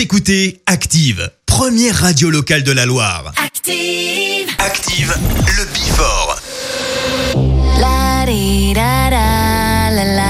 Écoutez Active, première radio locale de la Loire. Active Active, le Bifort. La, da, da, la, la.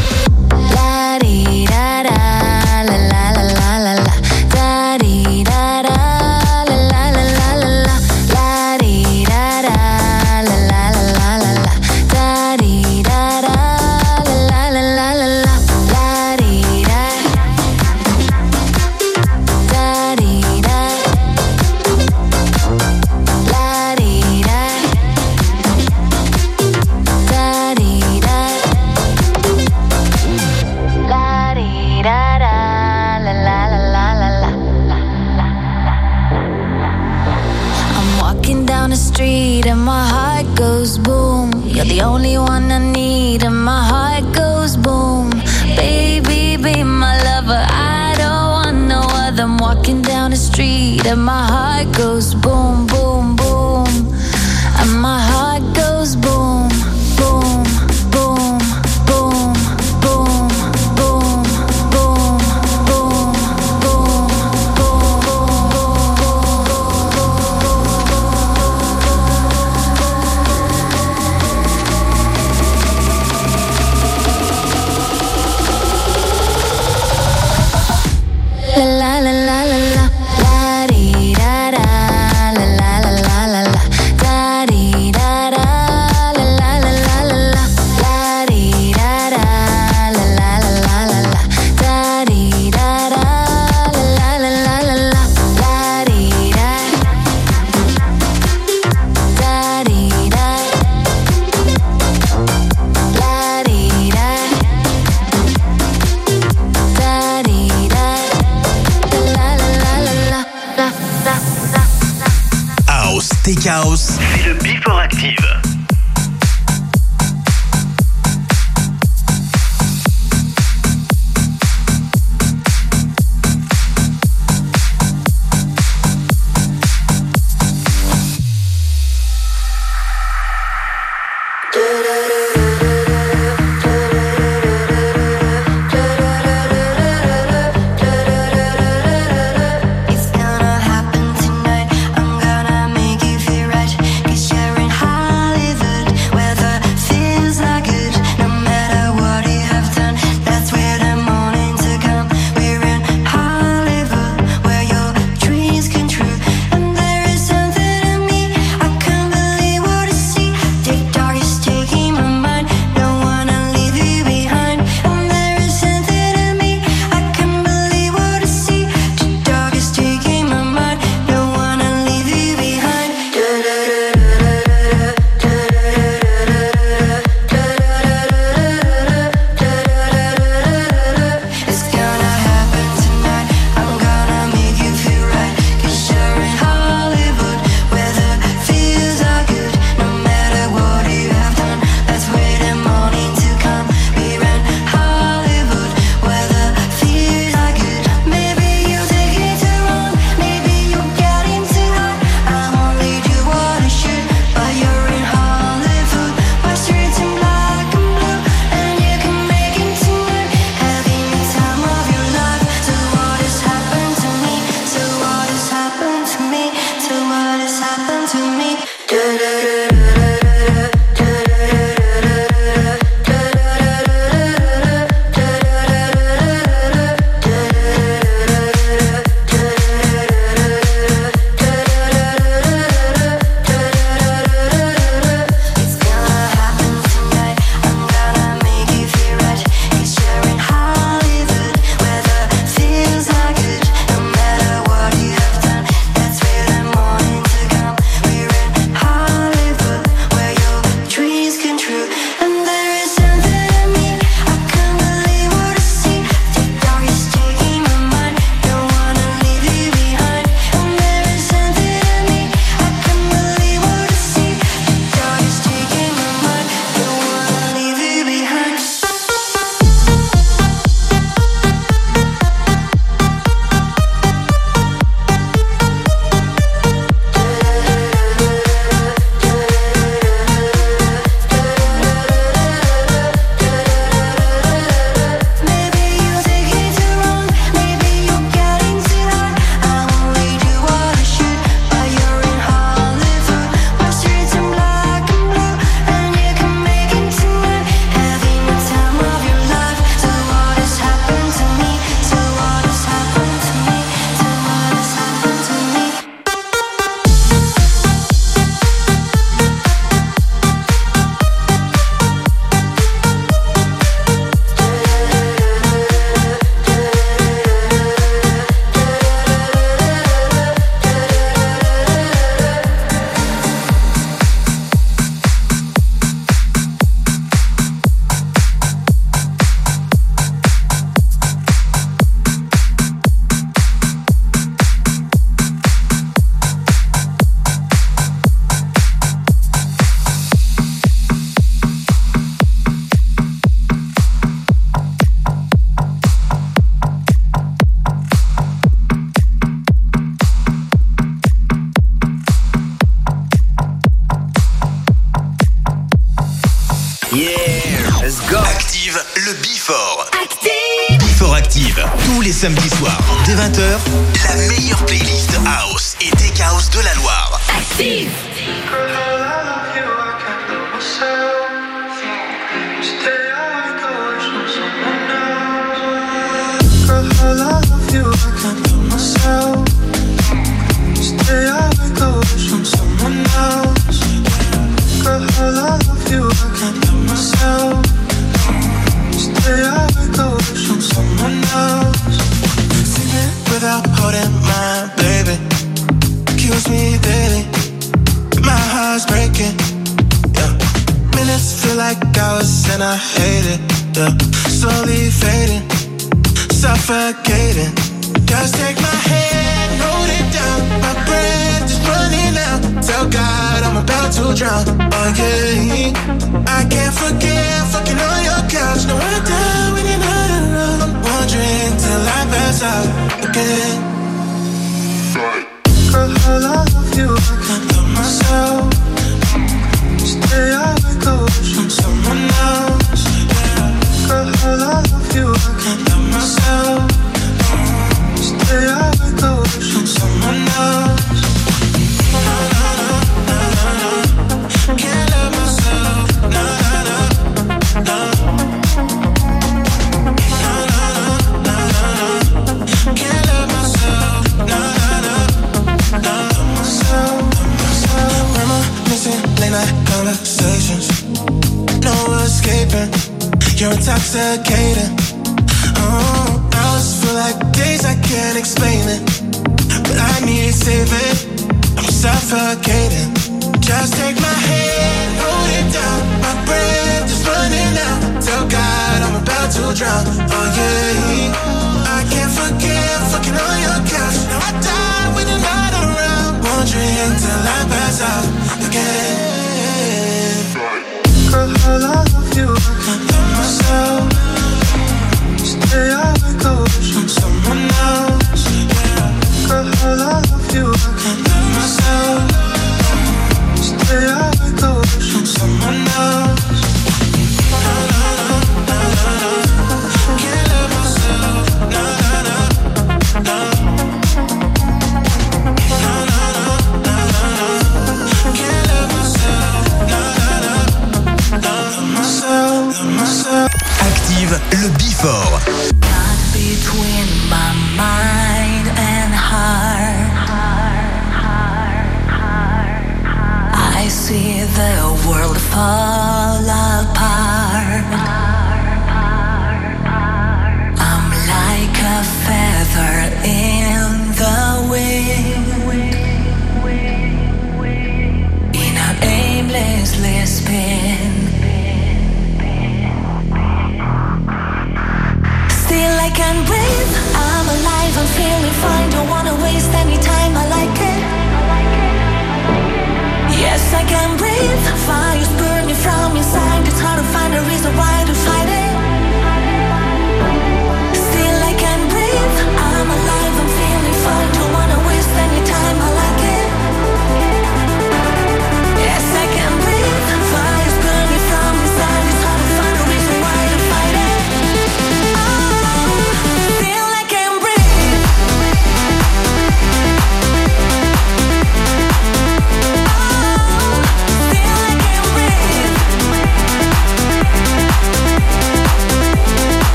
that my heart goes boom.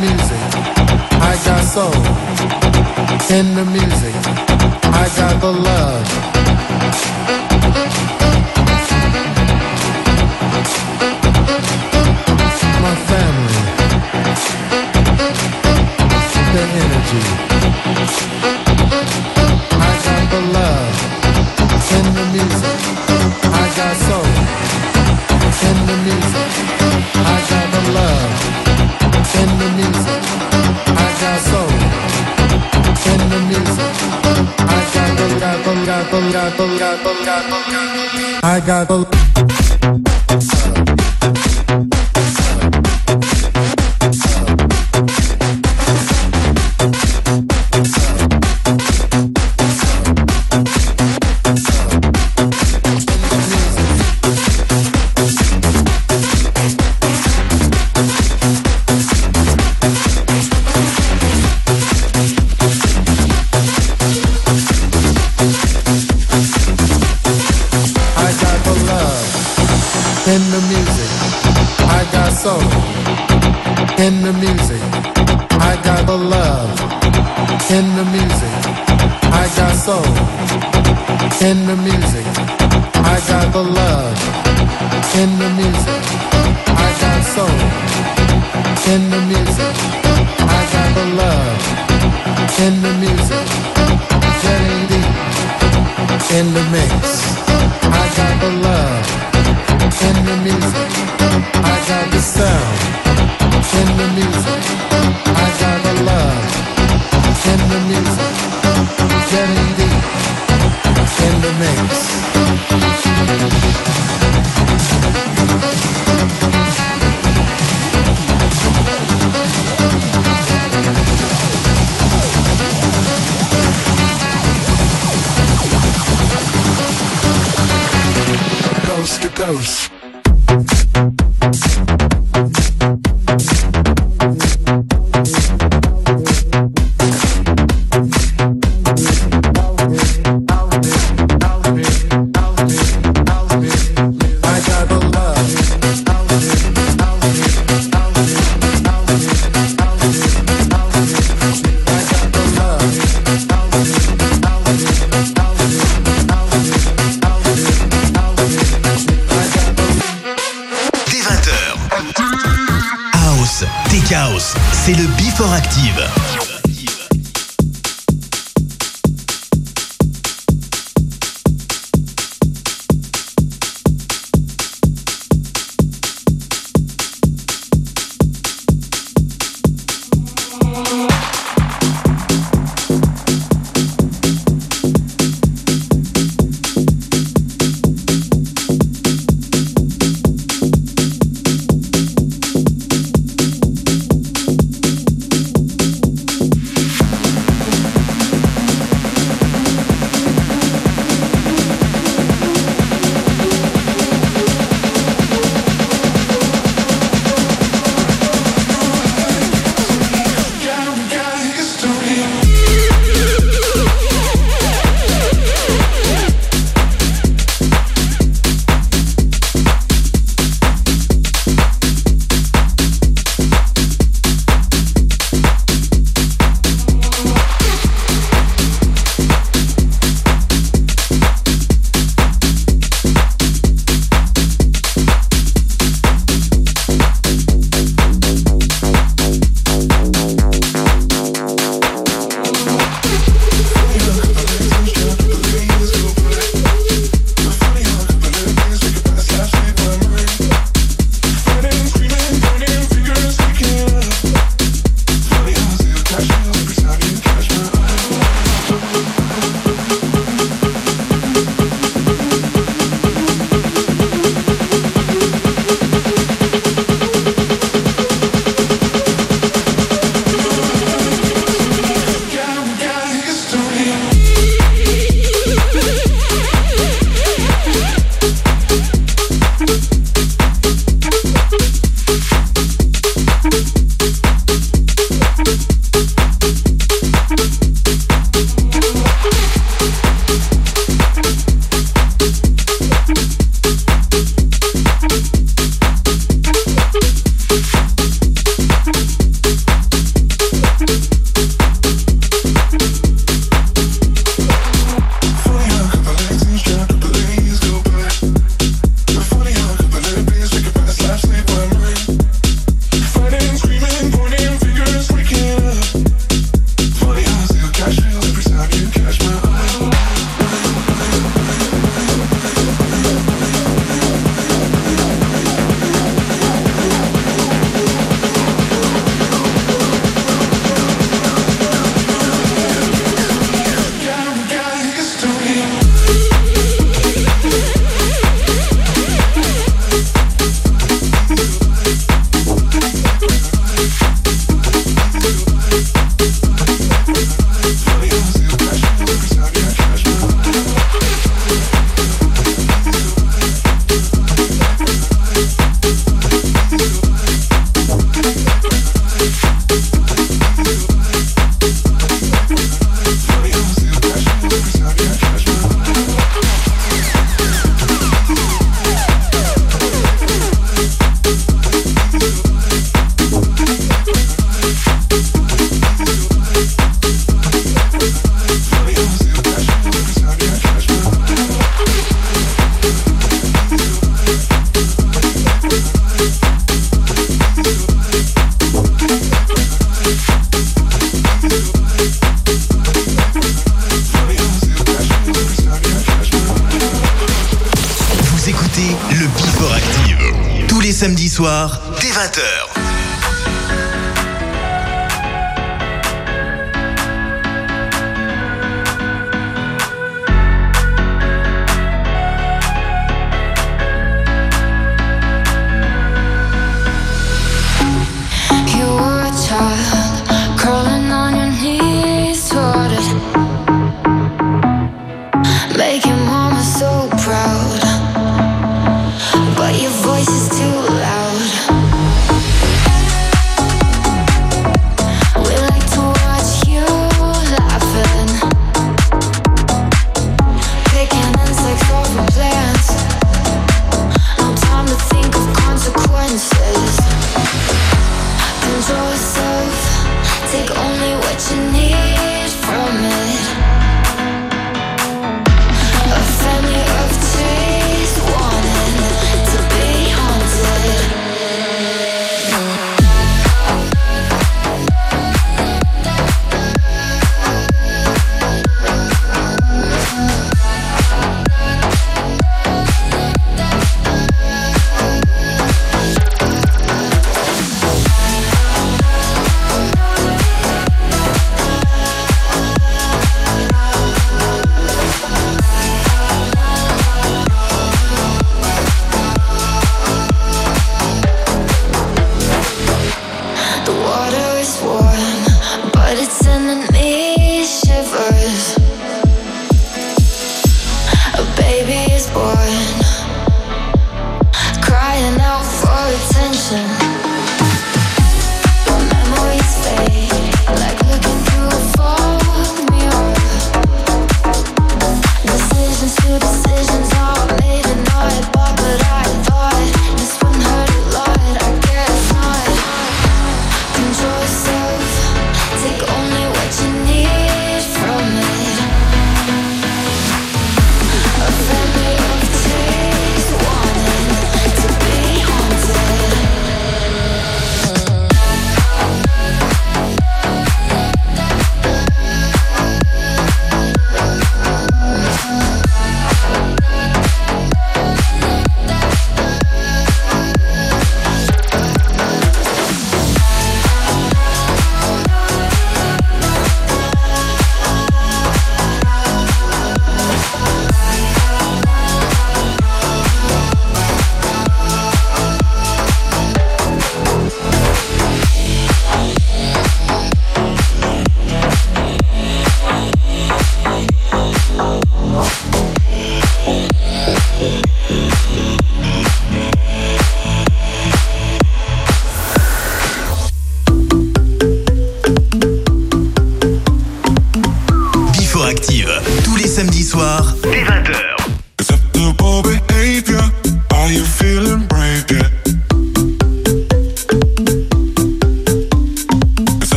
music, I got soul. In the music, I got the love. My family, the energy. I got the love. In the music, I got soul. In the music. I got the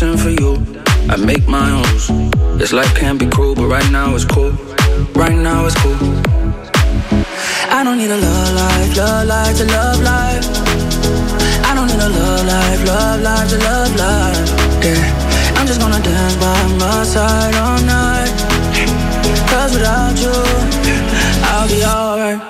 dancing for you. I make my own rules. This life can be cruel, but right now it's cool. Right now it's cool. I don't need a love life, love life to love life. I don't need a love life, love life to love life. Yeah, I'm just gonna dance by my side all night. Cause without you, I'll be alright.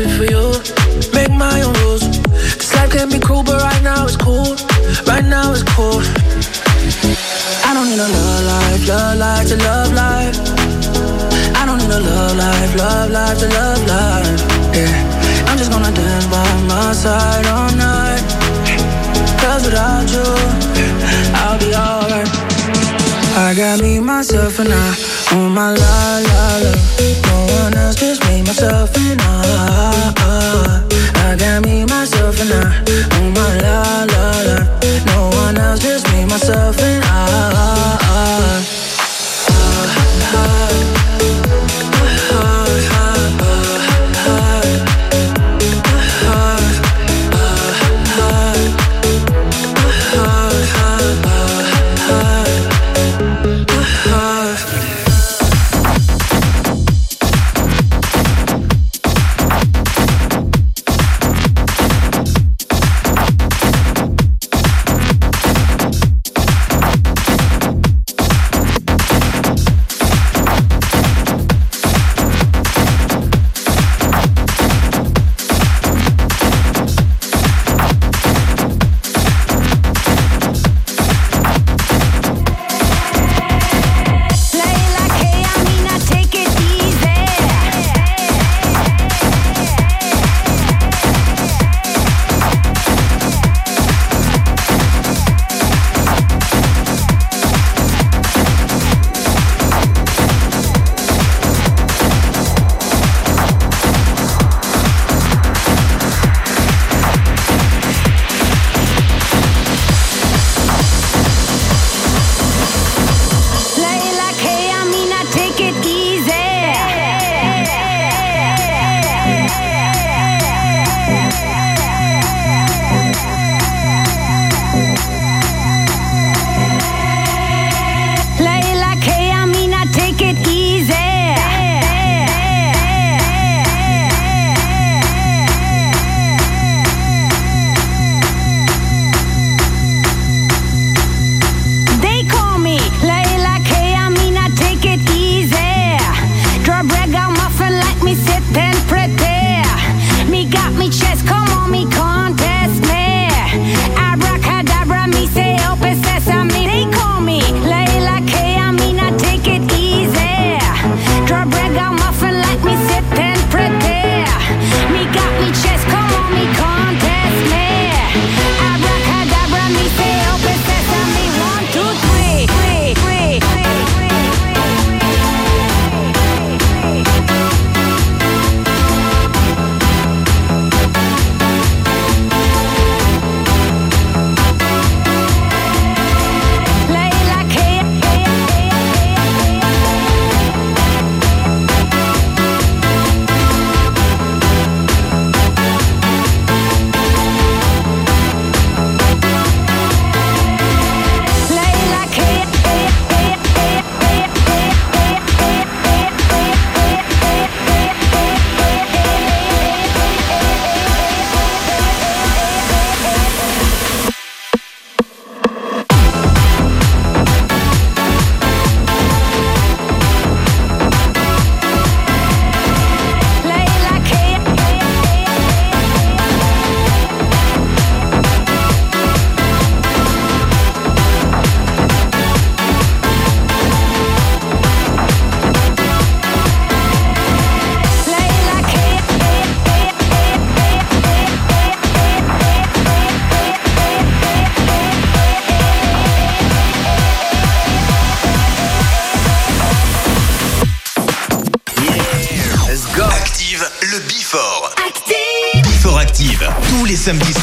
it for you. Make my own rules. This life can be cruel, but right now it's cool. Right now it's cool. I don't need a love life, love life to love life. I don't need a love life, love life to love life. Yeah, I'm just gonna dance by my side all night. Cause without you, I'll be alright. I got me, myself, and I. Oh my la la la. No one else, just me, myself, and I. I got me, myself, and I. Oh my la la la. No one else, just me, myself, and I. les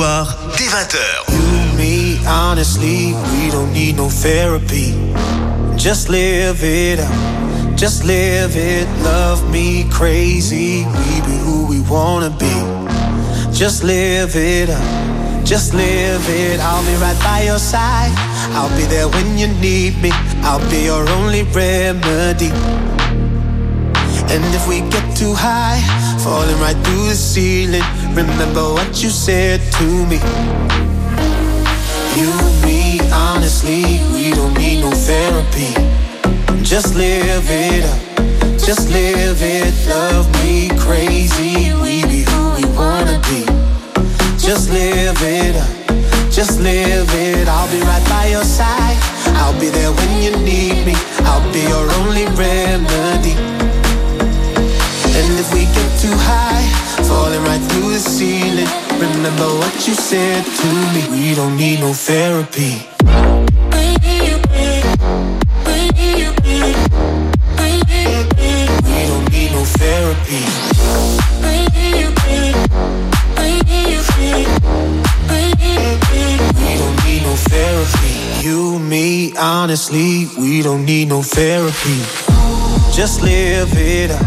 soirs, dès 20h. You, me, honestly, we don't need no therapy. Just live it up. Just live it. Love me crazy. We be who we wanna be. Just live it up. Just live it. I'll be right by your side. I'll be there when you need me. I'll be your only remedy. And if we get too high, falling right through the ceiling, remember what you said to me. You, me, honestly, we don't need no therapy. Just live it up, just live it. Love me crazy, we be who we wanna be. Just live it up, just live it. I'll be right by your side. I'll be there when you need me. I'll be your only remedy. And if we get too high, falling right through the ceiling, remember what you said to me. We don't need no therapy. We don't need no therapy. We don't need no therapy. You, me, honestly, we don't need no therapy. Just live it up.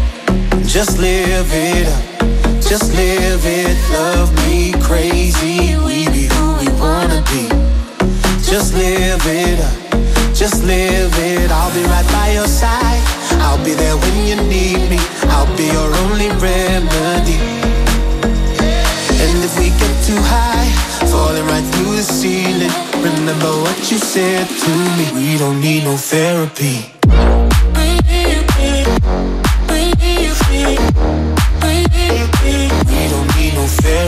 Just live it up, just live it. Love me crazy, we be who we wanna be. Just live it up, just live it. I'll be right by your side. I'll be there when you need me. I'll be your only remedy. And if we get too high, falling right through the ceiling, remember what you said to me. We don't need no therapy.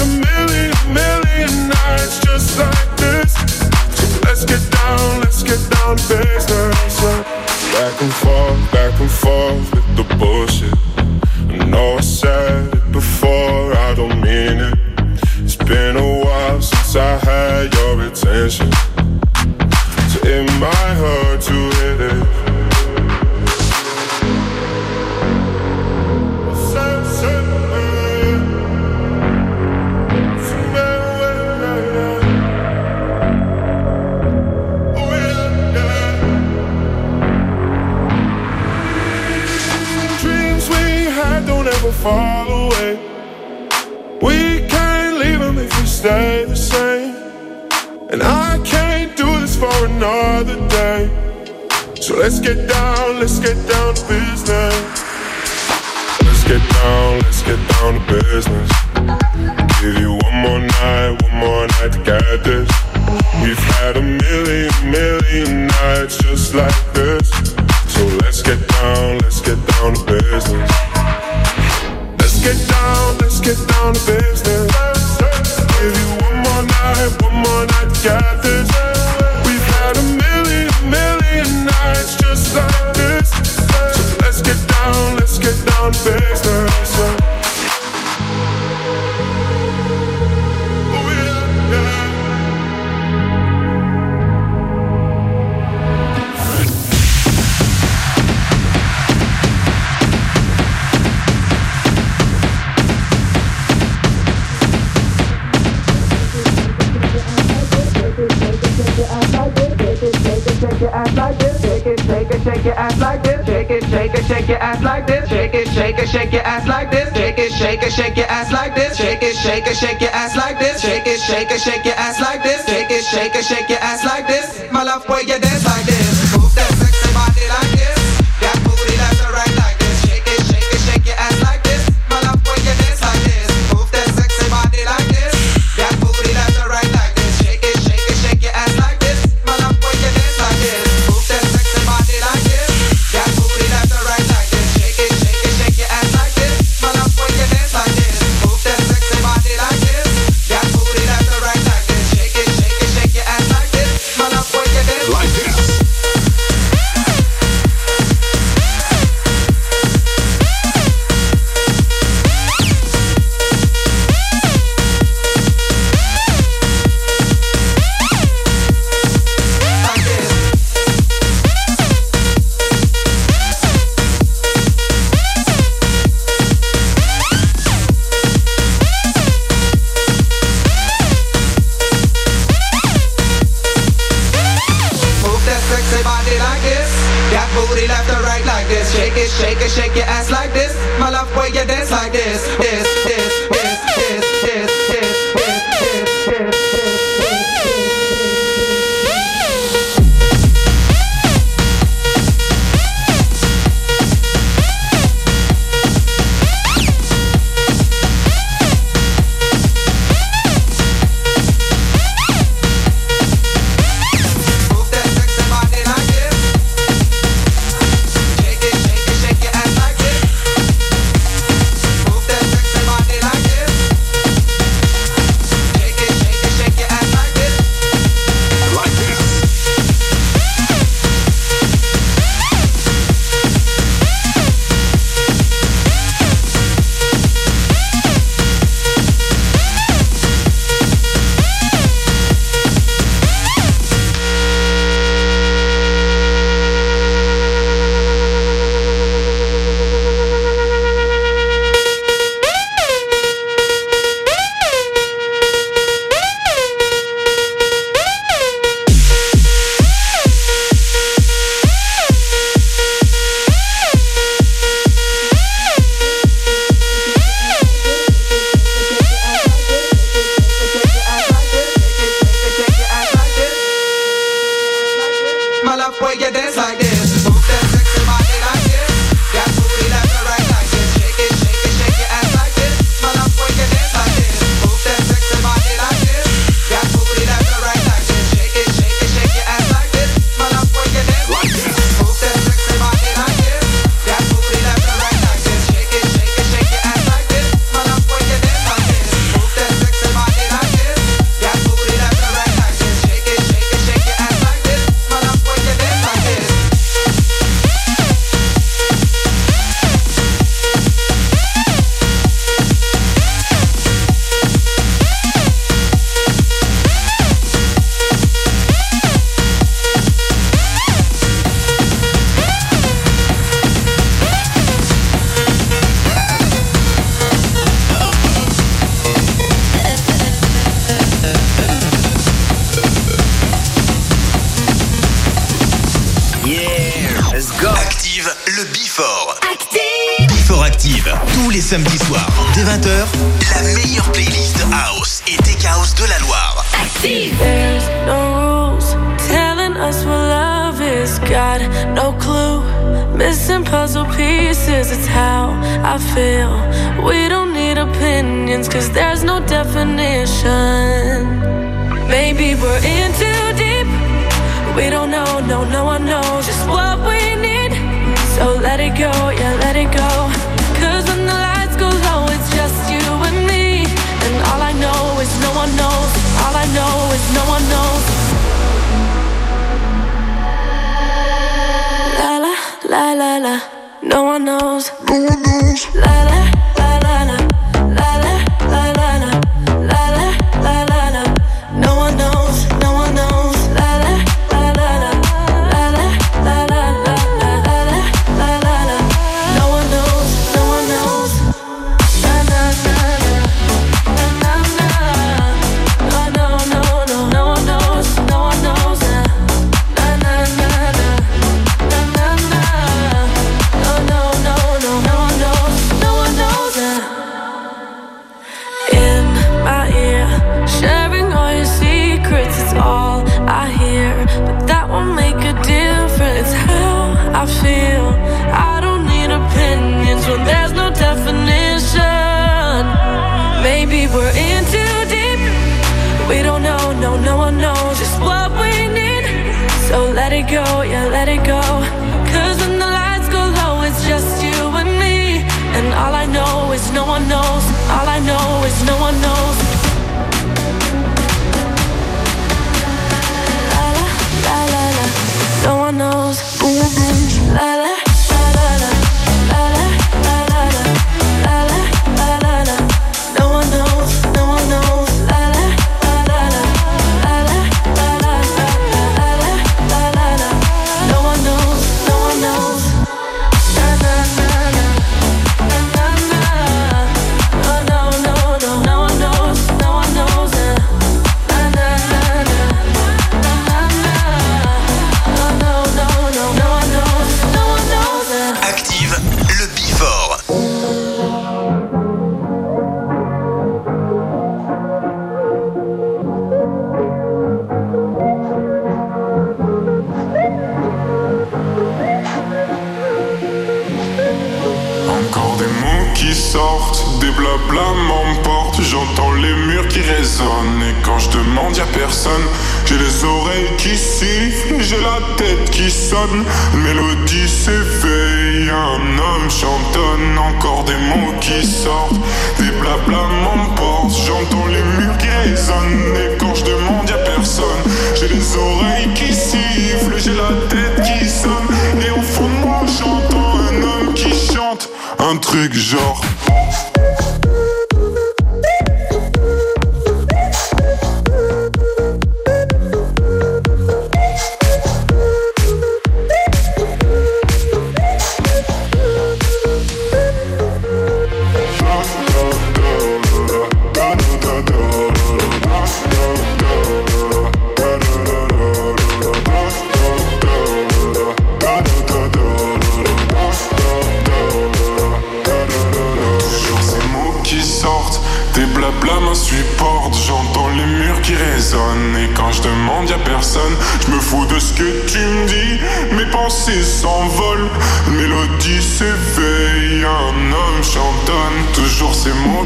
a million, million nights just like this. Let's get down, let's get down business. Back and forth, back and forth.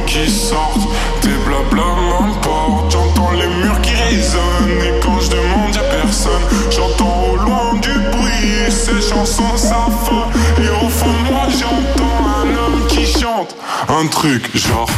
qui sortent. Tes blabla m'importent. J'entends les murs qui résonnent. Et quand je demande à personne, j'entends au loin du bruit. Ces chansons s'affolent. Et au fond de moi, j'entends un homme qui chante. Un truc genre.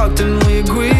Talked and we agreed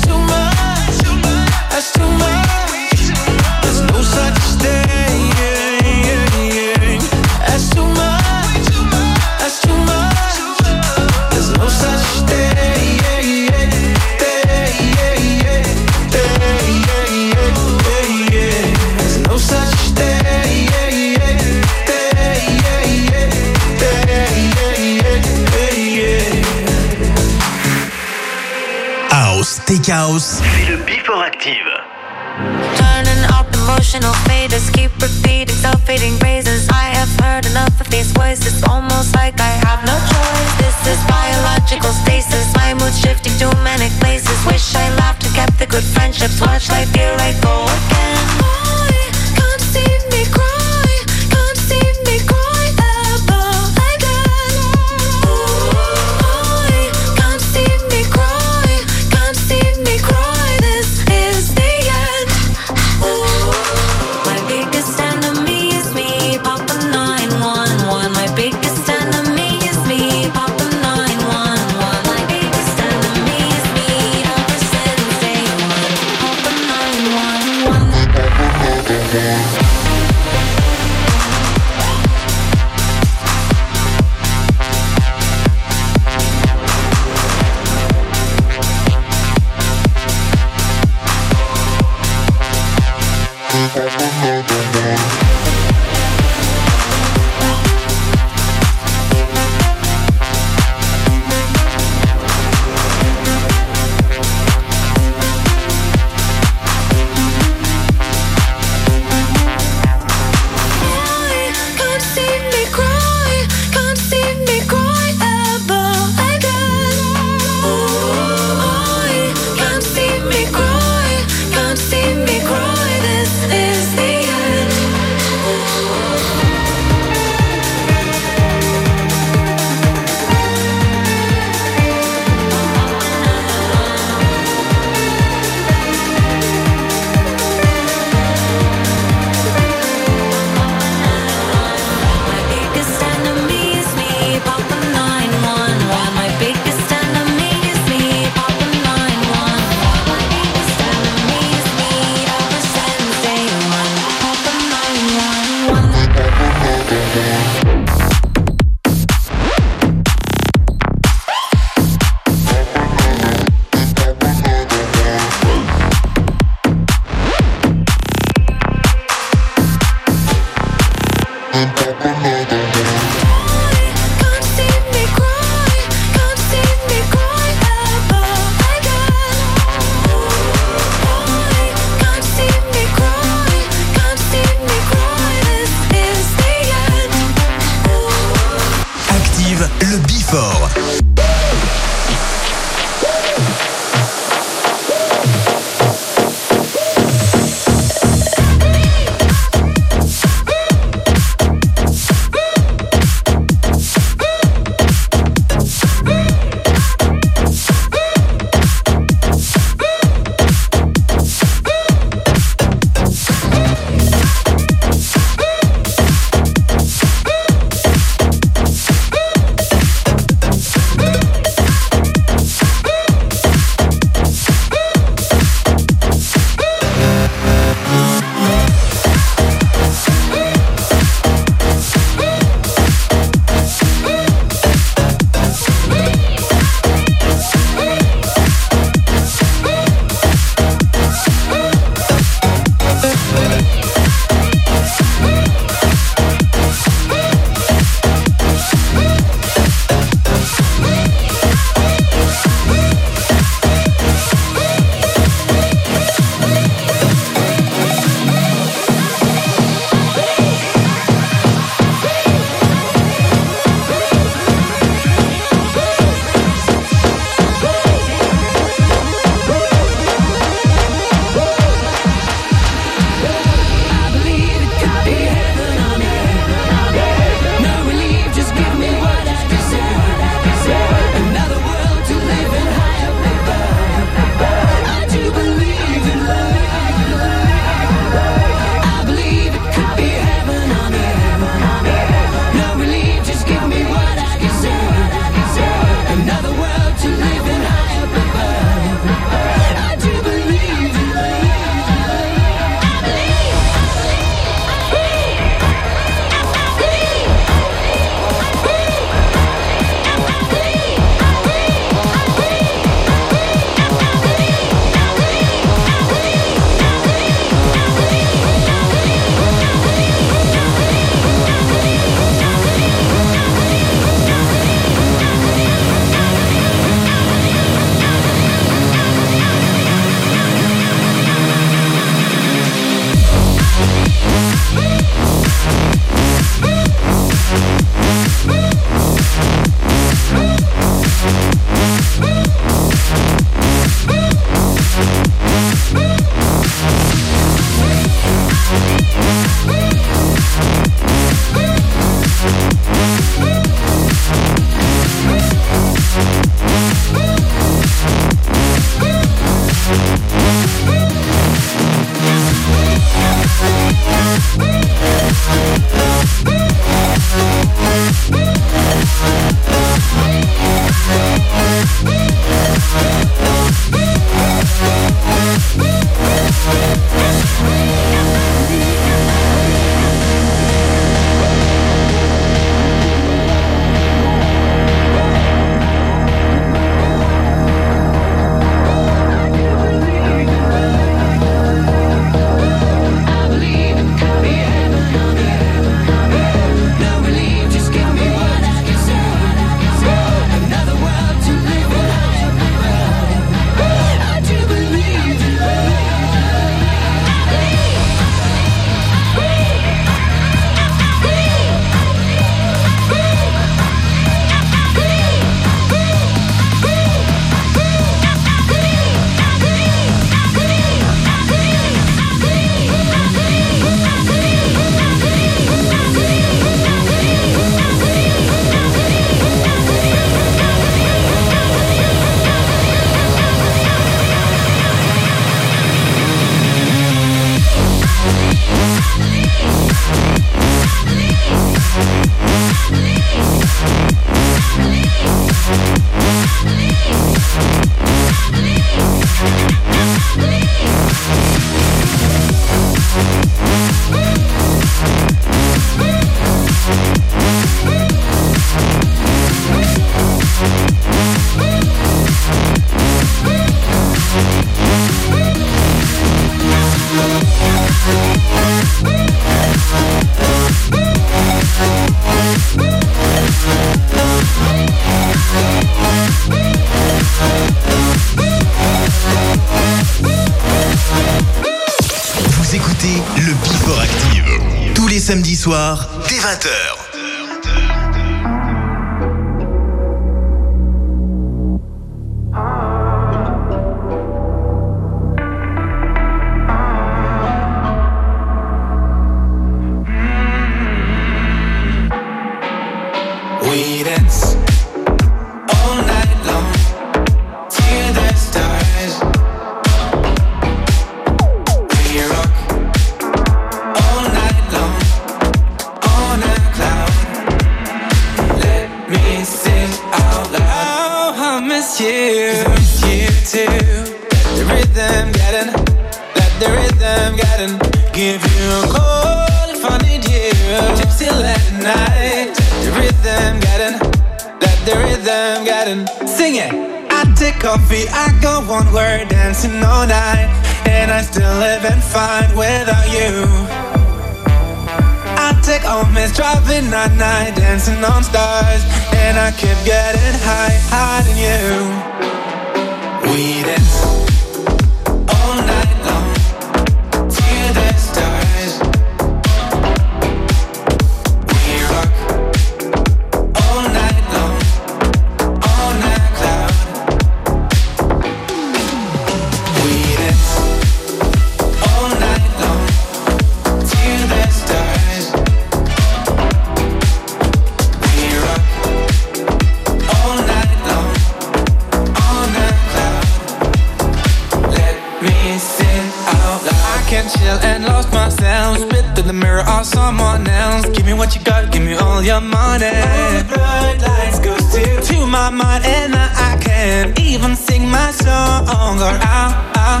and chill and lost myself. Spit in the mirror of someone else. Give me what you got, give me all your money. All the bright lights go still to my mind, and I, I can't even sing my song or our, our,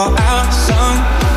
or our song.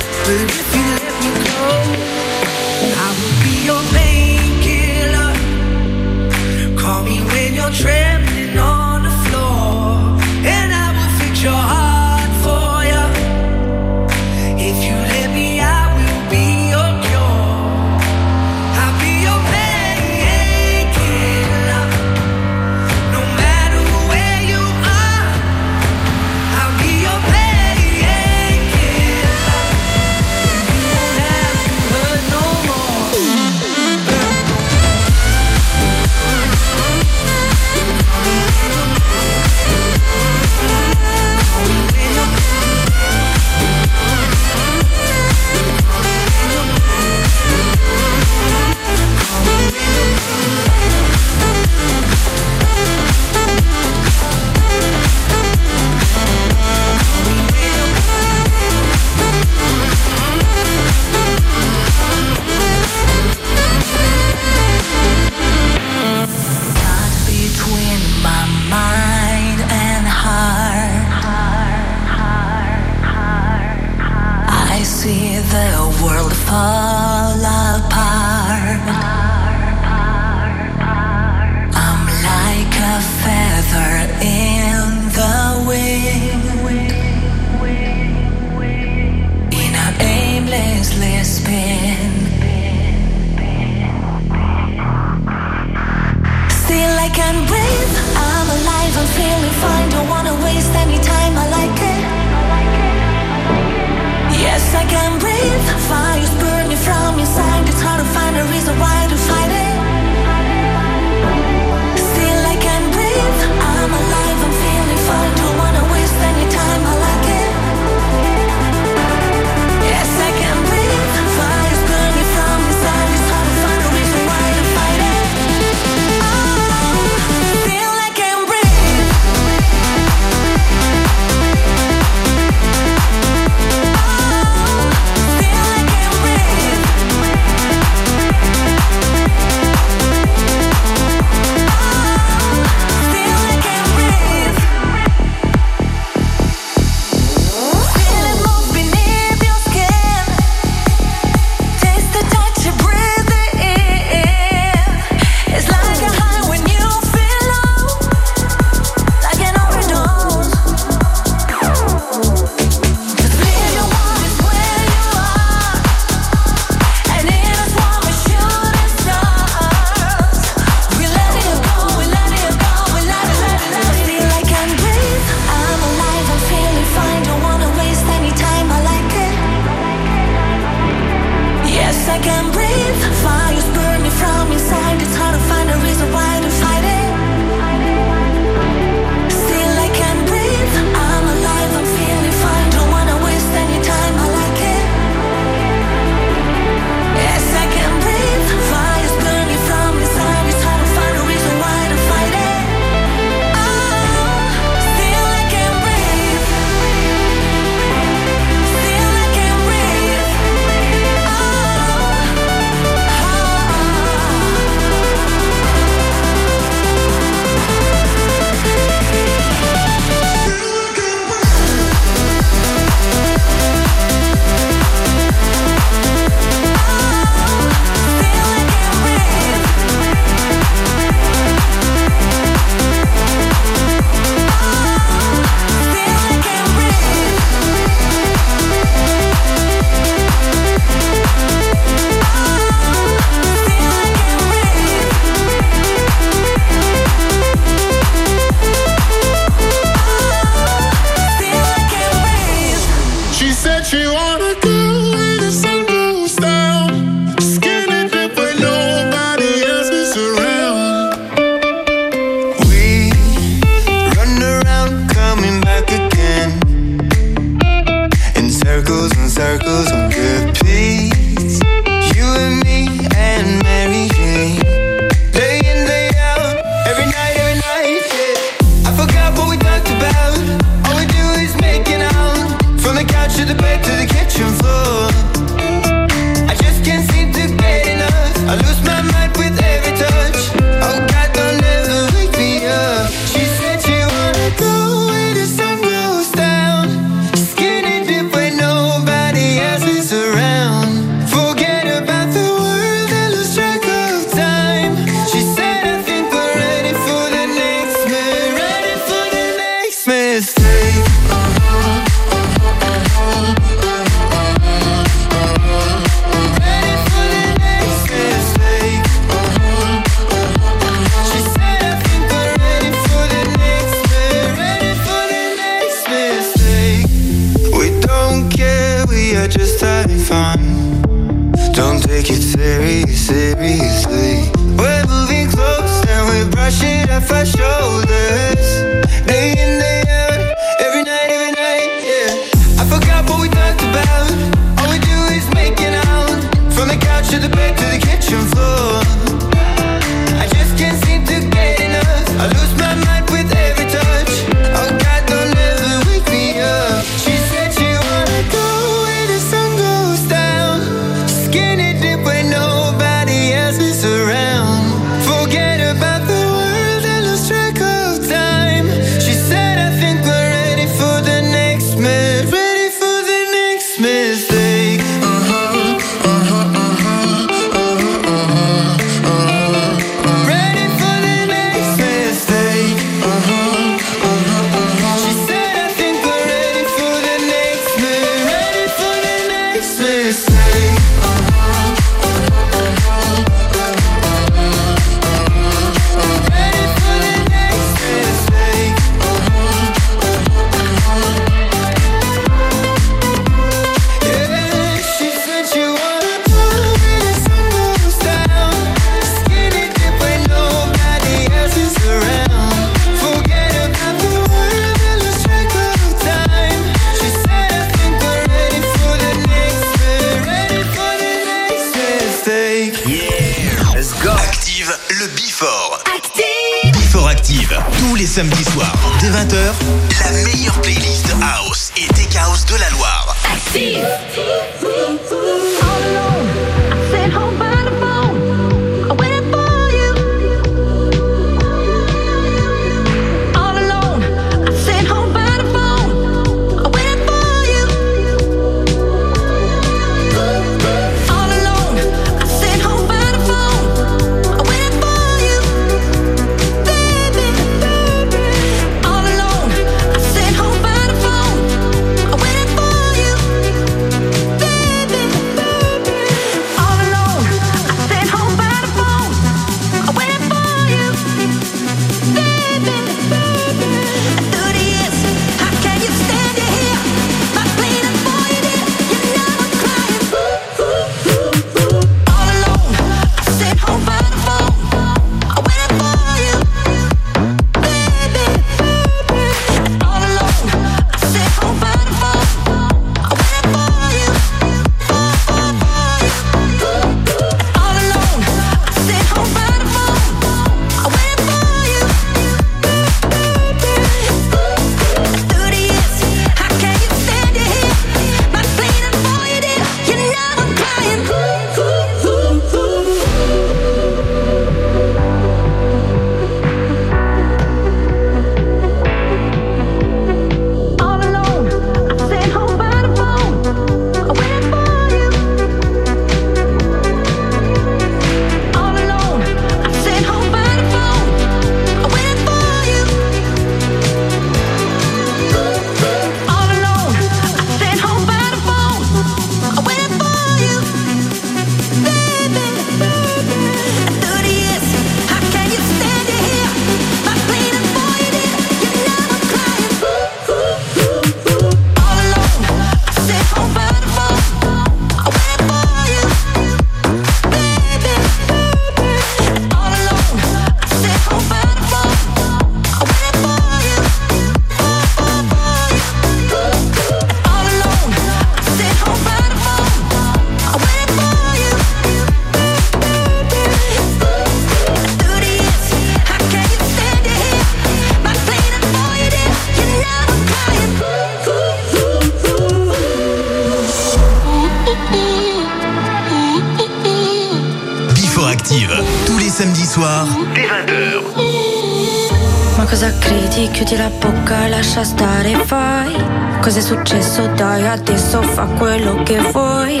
acceso, tagliate so, fa quello che vuoi.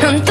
Non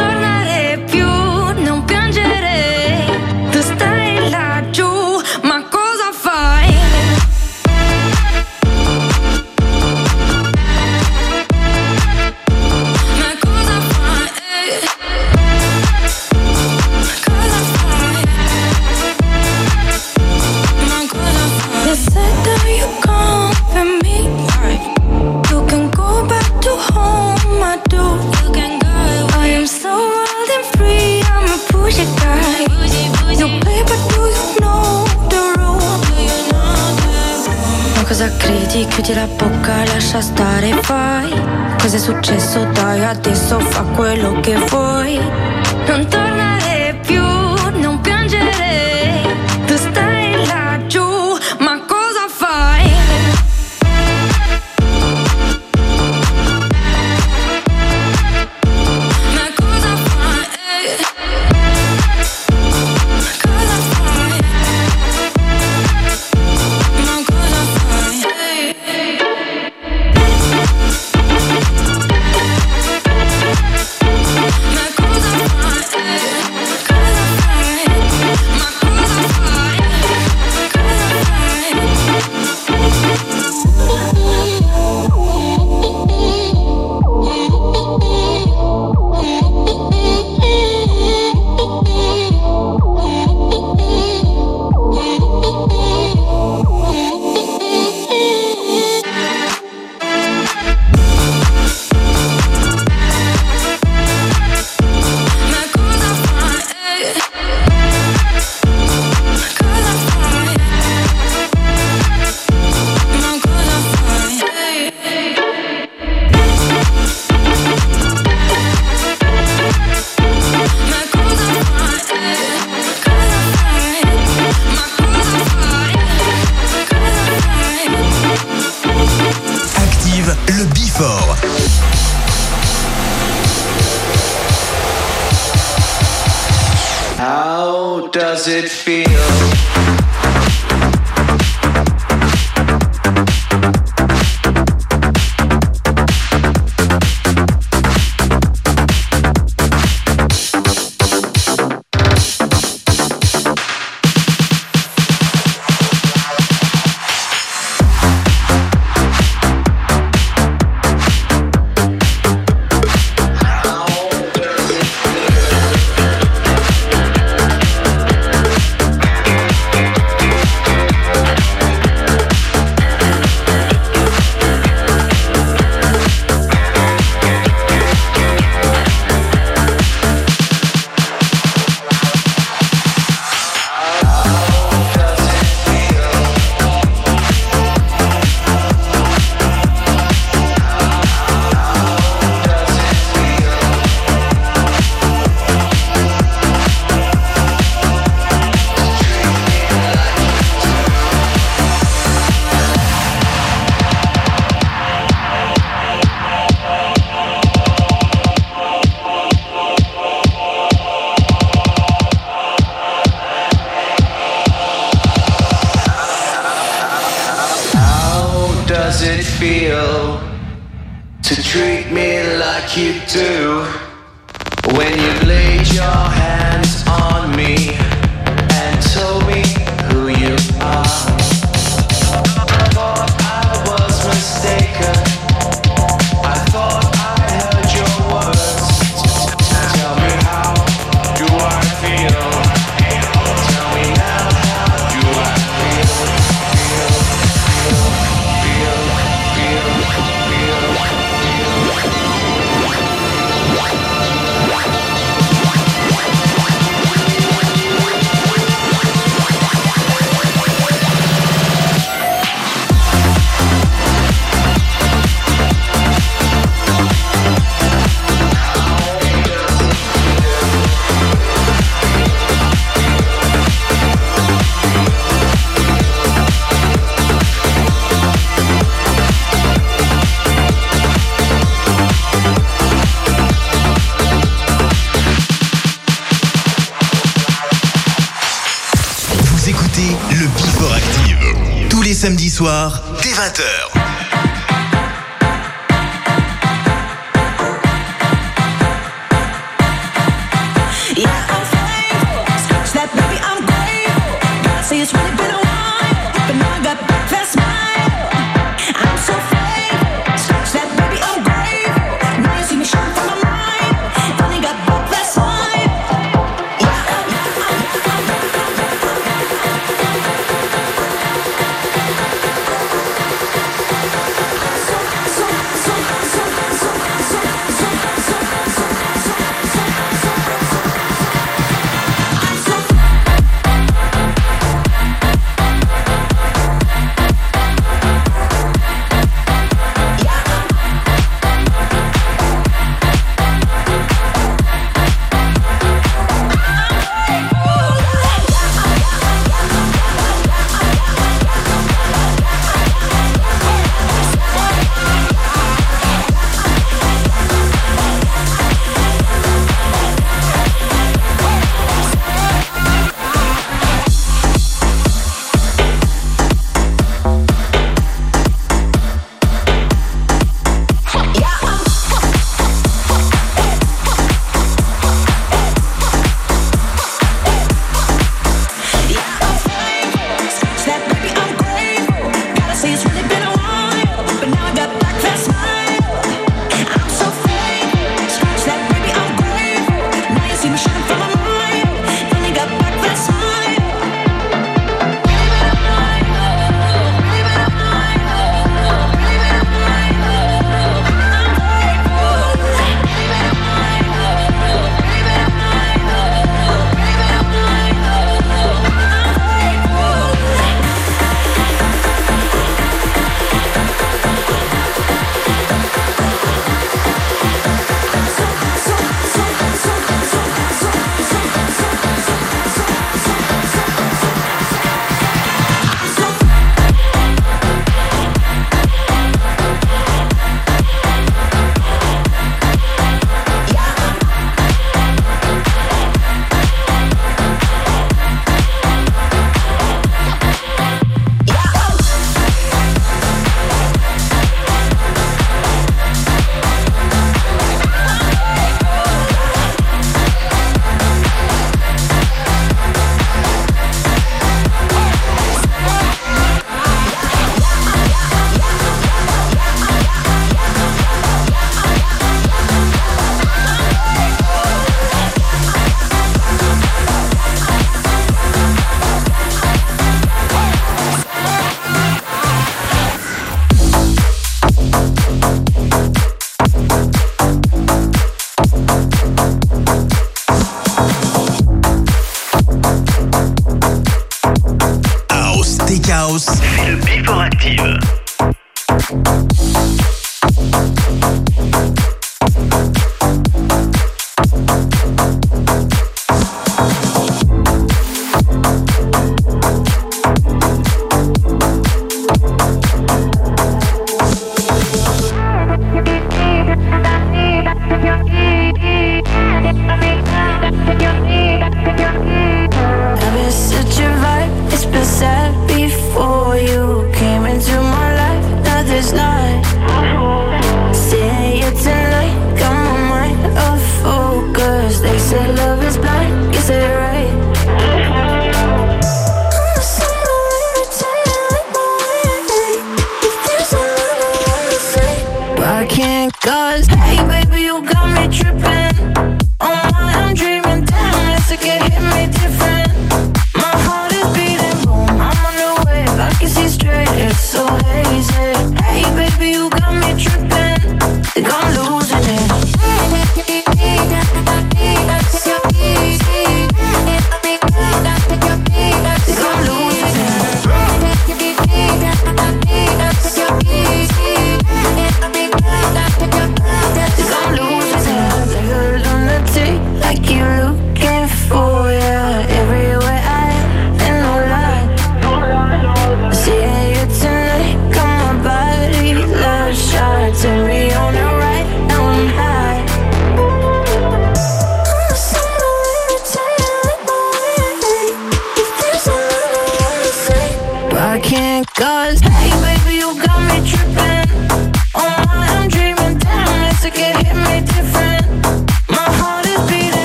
I can't cause Hey baby, you got me trippin'. Oh, I'm